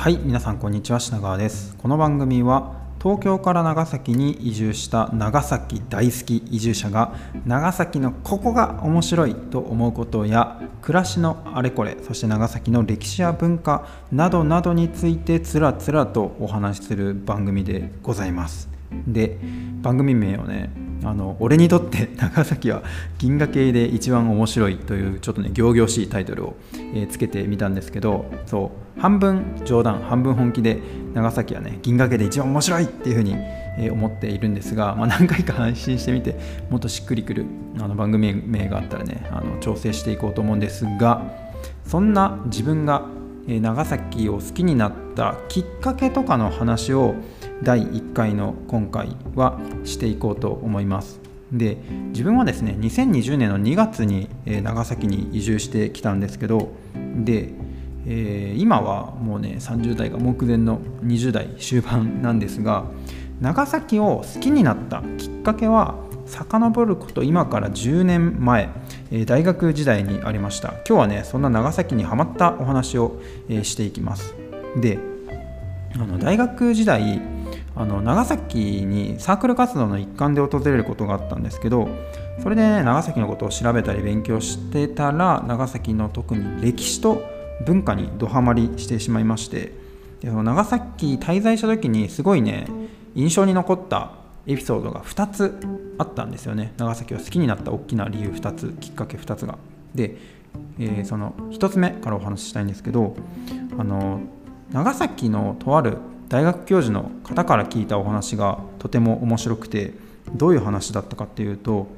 はい皆さんこんにちは品川です。この番組は東京から長崎に移住した長崎大好き移住者が長崎のここが面白いと思うことや暮らしのあれこれそして長崎の歴史や文化などなどについてつらつらとお話しする番組でございます。で番組名をねあの俺にとって 長崎は銀河系で一番面白いというちょっとね仰々しいタイトルを、え、つけてみたんですけどそう半分冗談半分本気で長崎はね銀河系で一番面白いっていうふうに、え、思っているんですが、まあ、何回か安心してみてもっとしっくりくるあの番組名があったらねあの調整していこうと思うんですがそんな自分が長崎を好きになったきっかけとかの話を第1回の今回はしていこうと思います。で自分はですね2020年の2月に長崎に移住してきたんですけどで、えー、今はもうね30代が目前の20代終盤なんですが長崎を好きになったきっかけは遡ること今から10年前え大学時代にありました。今日はねそんな長崎にはまったお話をえしていきます。であの大学時代あの長崎にサークル活動の一環で訪れることがあったんですけどそれで、ね、長崎のことを調べたり勉強してたら長崎の特に歴史と文化にどハマりしてしまいましてでその長崎滞在した時にすごいね印象に残ったエピソードが2つあったんですよね。長崎を好きになった大きな理由2つきっかけ2つが。で、えー、その1つ目からお話ししたいんですけどあの長崎のとある大学教授の方から聞いたお話がとても面白くてどういう話だったかっていうと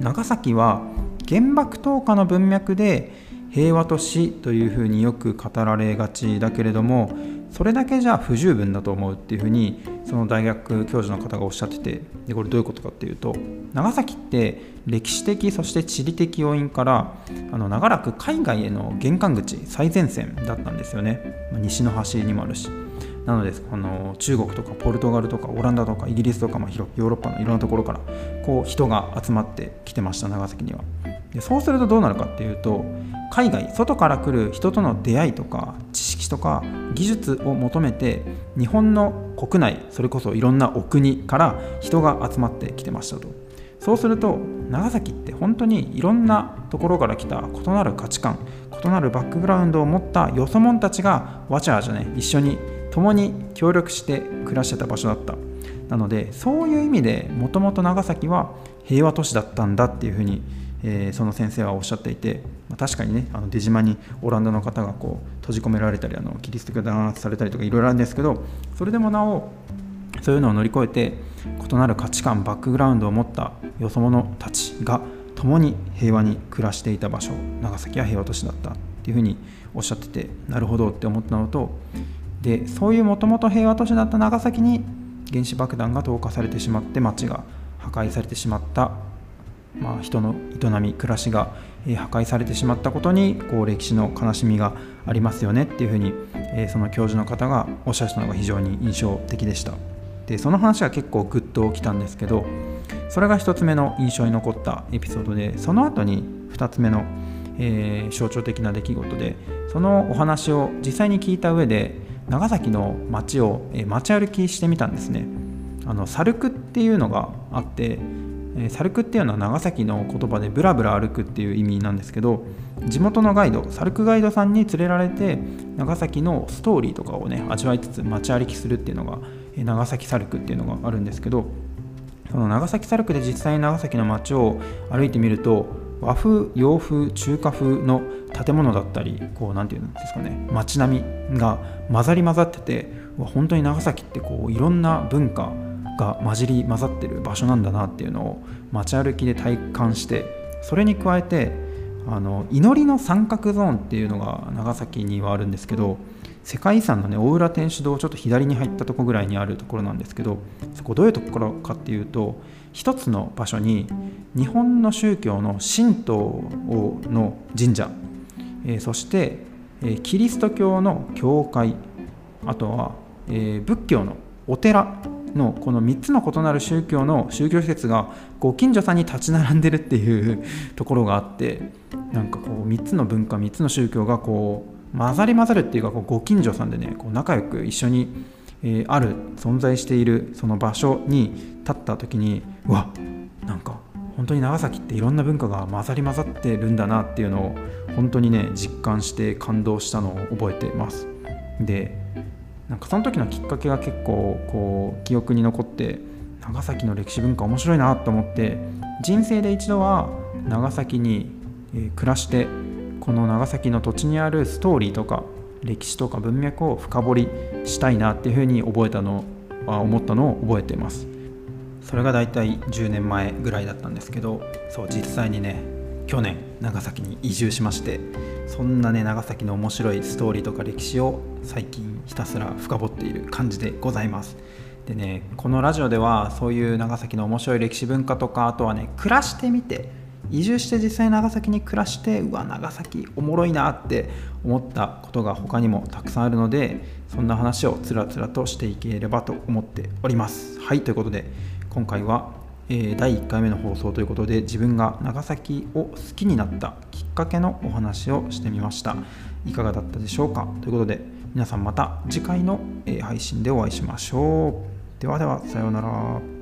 長崎は原爆投下の文脈で平和都市というふうによく語られがちだけれどもそれだけじゃ不十分だと思うっていうふうにその大学教授の方がおっしゃっててでこれどういうことかっていうと長崎って歴史的そして地理的要因からあの長らく海外への玄関口最前線だったんですよね。西の端にもあるし。なのであの中国とかポルトガルとかオランダとかイギリスとか、まあ、ヨーロッパのいろんなところからこう人が集まってきてました長崎には。でそうするとどうなるかっていうと海外外から来る人との出会いとか知識とか技術を求めて日本の国内それこそいろんなお国から人が集まってきてましたと。そうすると長崎って本当にいろんなところから来た異なる価値観異なるバックグラウンドを持ったよそ者たちがわちゃわちゃね一緒に共に協力して暮らしてた場所だった。なのでそういう意味でもともと長崎は平和都市だったんだっていうふうに、えー、その先生はおっしゃっていて、まあ、確かにねあの出島にオランダの方がこう閉じ込められたりあのキリスト教弾圧されたりとかいろいろあるんですけどそれでもなおそういうのを乗り越えて異なる価値観バックグラウンドを持ったよそ者たちが共に平和に暮らしていた場所長崎は平和都市だったっていうふうにおっしゃっててなるほどって思ったのとでそういうもともと平和都市だった長崎に原子爆弾が投下されてしまって町が破壊されてしまった、まあ、人の営み暮らしが破壊されてしまったことにこう歴史の悲しみがありますよねっていうふうに、その教授の方がおっしゃったのが非常に印象的でした。でその話が結構グッときたんですけどそれが1つ目の印象に残ったエピソードでその後に2つ目の、えー、象徴的な出来事でそのお話を実際に聞いた上で長崎の街を街歩きしてみたんですね。あのサルクっていうのがあってサルクっていうのは長崎の言葉でブラブラ歩くっていう意味なんですけど地元のガイドサルクガイドさんに連れられて長崎のストーリーとかをね味わいつつ街歩きするっていうのが長崎サルクっていうのがあるんですけどその長崎サルクで実際に長崎の街を歩いてみると和風洋風中華風の建物だったりこう何て言うんですかね街並みが混ざり混ざってて本当に長崎ってこういろんな文化が混じり混ざってる場所なんだなっていうのを街歩きで体感してそれに加えてあの祈りの三角ゾーンっていうのが長崎にはあるんですけど世界遺産のね大浦天主堂ちょっと左に入ったとこぐらいにあるところなんですけどそこどういうところかっていうと一つの場所に日本の宗教の神道の神社、えー、そして、えー、キリスト教の教会あとは、えー、仏教のお寺のこの3つの異なる宗教の宗教施設がご近所さんに立ち並んでるっていう ところがあってなんかこう3つの文化3つの宗教がこう混ざり混ざるっていうかこうご近所さんでねこう仲良く一緒に、えー、ある存在しているその場所に立った時にうわなんか本当に長崎っていろんな文化が混ざり混ざってるんだなっていうのを本当にね実感して感動したのを覚えてます。でなんかその時のきっかけが結構こう記憶に残って長崎の歴史文化面白いなと思って人生で一度は長崎に暮らしてこの長崎の土地にあるストーリーとか歴史とか文脈を深掘りしたいなっていうふうに覚えたのは思ったのを覚えています。それが大体10年前ぐらいだったんですけどそう実際にね去年長崎に移住しましてそんなね長崎の面白いストーリーとか歴史を最近ひたすら深掘っている感じでございます。でねこのラジオではそういう長崎の面白い歴史文化とかあとはね暮らしてみて移住して実際長崎に暮らしてうわ長崎おもろいなって思ったことが他にもたくさんあるのでそんな話をつらつらとしていければと思っております。はいということで今回は、え、第1回目の放送ということで自分が長崎を好きになったきっかけのお話をしてみました。いかがだったでしょうか？ということで皆さんまた次回の配信でお会いしましょう。ではではさようなら。